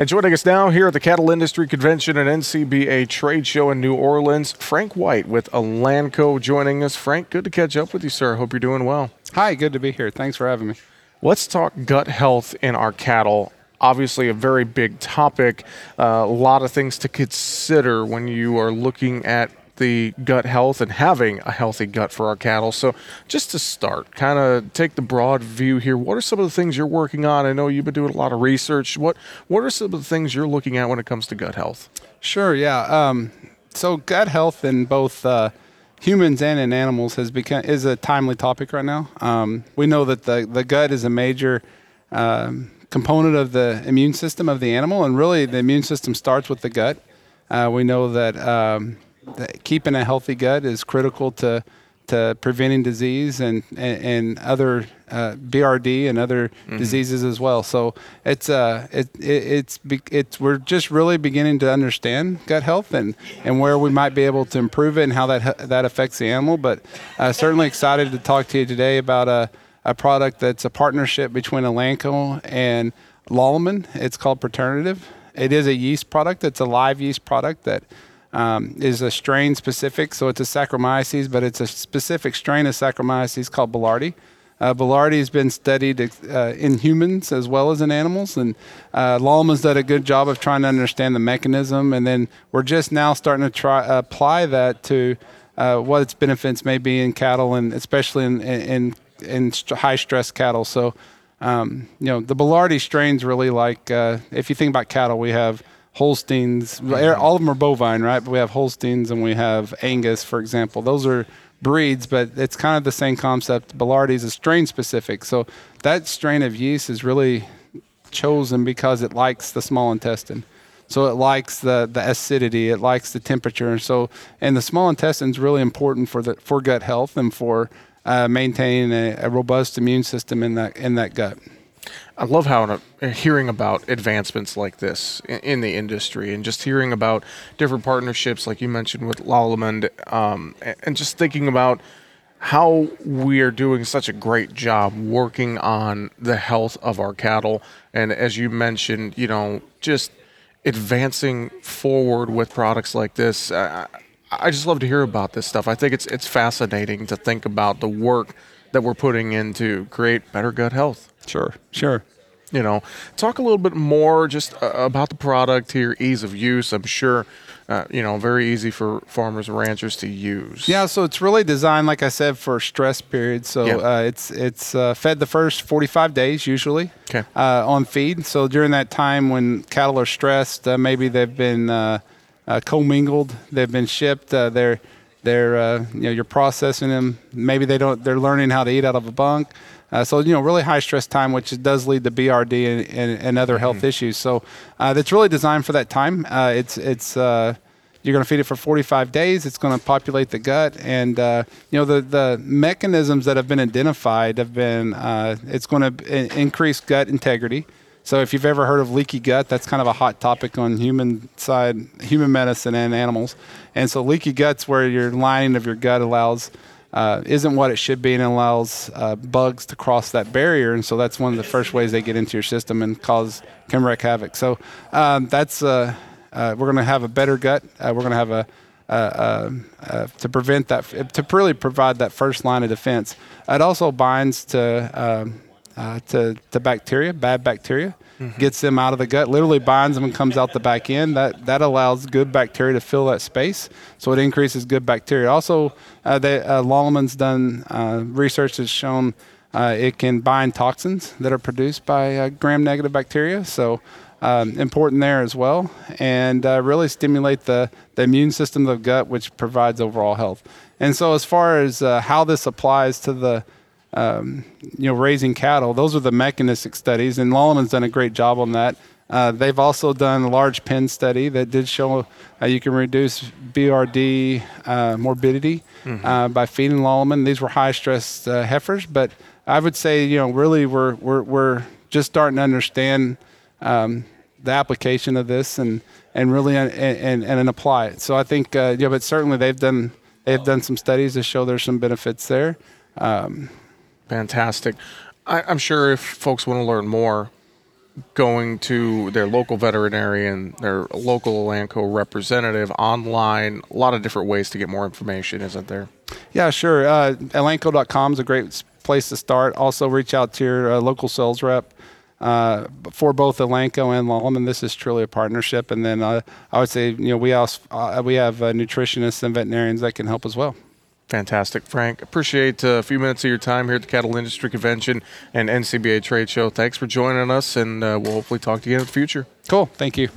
And joining us now here at the Cattle Industry Convention and NCBA Trade Show in New Orleans, Frank White with Elanco joining us. Frank, good to catch up with you, sir. Hope you're doing well. Hi, good to be here. Thanks for having me. Let's talk gut health in our cattle. Obviously, a very big topic. Uh, a lot of things to consider when you are looking at the gut health and having a healthy gut for our cattle. So, just to start, kind of take the broad view here. What are some of the things you're working on? I know you've been doing a lot of research. What What are some of the things you're looking at when it comes to gut health? Sure. Yeah. Um, so, gut health in both uh, humans and in animals has become is a timely topic right now. Um, we know that the the gut is a major um, component of the immune system of the animal, and really the immune system starts with the gut. Uh, we know that um, keeping a healthy gut is critical to to preventing disease and and, and other uh, BRD and other mm-hmm. diseases as well. So it's uh it, it, it's it's we're just really beginning to understand gut health and and where we might be able to improve it and how that that affects the animal. But uh, certainly excited to talk to you today about a a product that's a partnership between Elanco and Lallemand. It's called ProTernative. It is a yeast product. It's a live yeast product that um, is a strain specific, so it's a Saccharomyces, but it's a specific strain of Saccharomyces called Boulardii. Uh, has been studied uh, in humans as well as in animals, and uh, Lallemand's done a good job of trying to understand the mechanism, and then we're just now starting to try apply that to uh, what its benefits may be in cattle, and especially in in, in high stress cattle. So, um, you know, the Boulardii strains really like uh, if you think about cattle, we have Holsteins. Mm-hmm. All of them are bovine, right? But we have Holsteins and we have Angus, for example. Those are breeds, but it's kind of the same concept. Boulardii is a strain specific. So that strain of yeast is really chosen because it likes the small intestine. So it likes the, the acidity, it likes the temperature. And so, and the small intestine is really important for the for gut health and for uh, maintaining a, a robust immune system in that in that gut. I love how hearing about advancements like this in, the industry and just hearing about different partnerships, like you mentioned with Lallemand, um, and just thinking about how we are doing such a great job working on the health of our cattle. And as you mentioned, you know, just advancing forward with products like this. Uh, I just love to hear about this stuff. I think it's it's fascinating to think about the work that we're putting in to create better gut health. Sure, sure. You know, talk a little bit more just uh, about the product here, ease of use. I'm sure, uh, you know, very easy for farmers and ranchers to use. Yeah, so it's really designed, like I said, for stress periods. So yeah. uh, it's it's uh, fed the first 45 days usually okay. Uh, on feed. So during that time when cattle are stressed, uh, maybe they've been commingled, they've been shipped, they're they're you know you're processing them. Maybe they don't. They're learning how to eat out of a bunk. Uh, so you know, really high stress time, which does lead to BRD and, and, and other health mm-hmm. issues. So uh, that's really designed for that time. Uh, it's it's uh, you're going to feed it for 45 days. It's going to populate the gut, and uh, you know the the mechanisms that have been identified have been uh, it's going to increase gut integrity. So if you've ever heard of leaky gut, that's kind of a hot topic on human side, human medicine and animals. And so leaky gut's where your lining of your gut allows uh, isn't what it should be and allows uh, bugs to cross that barrier. And so that's one of the first ways they get into your system and cause can wreak havoc. So um, that's uh, uh we're going to have a better gut. Uh, we're going to have a to prevent that to really provide that first line of defense. It also binds to um, to to bacteria, bad bacteria mm-hmm. gets them out of the gut, literally binds them and comes out the back end. That that allows good bacteria to fill that space, so it increases good bacteria. Also, uh, they, uh, done uh, research that's shown uh, it can bind toxins that are produced by uh, gram-negative bacteria. So. Um, important there as well, and uh, really stimulate the, the immune system of the gut, which provides overall health. And so, as far as uh, how this applies to the um, you know, raising cattle. Those are the mechanistic studies, and Lallemand's done a great job on that. Uh, they've also done a large pen study that did show uh, you can reduce BRD uh, morbidity mm-hmm. Uh, by feeding Lallemand. These were high stress uh, heifers, but I would say you know really we're we're we're just starting to understand um, the application of this and and really and, and, and apply it. So I think uh, yeah, but certainly they've done they've done some studies to show there's some benefits there. Um, Fantastic. I, am sure if folks want to learn more, going to their local veterinarian, their local Elanco representative online. A lot of different ways to get more information, isn't there? Yeah, sure. Uh, Elanco.com is a great place to start. Also, reach out to your uh, local sales rep. Uh, for both Elanco and Lallemand, this is truly a partnership. And then uh, I would say, you know, we also uh, we have uh, nutritionists and veterinarians that can help as well. Fantastic, Frank. Appreciate uh, a few minutes of your time here at the Cattle Industry Convention and NCBA Trade Show. Thanks for joining us, and uh, we'll hopefully talk to you in the future. Cool. Thank you.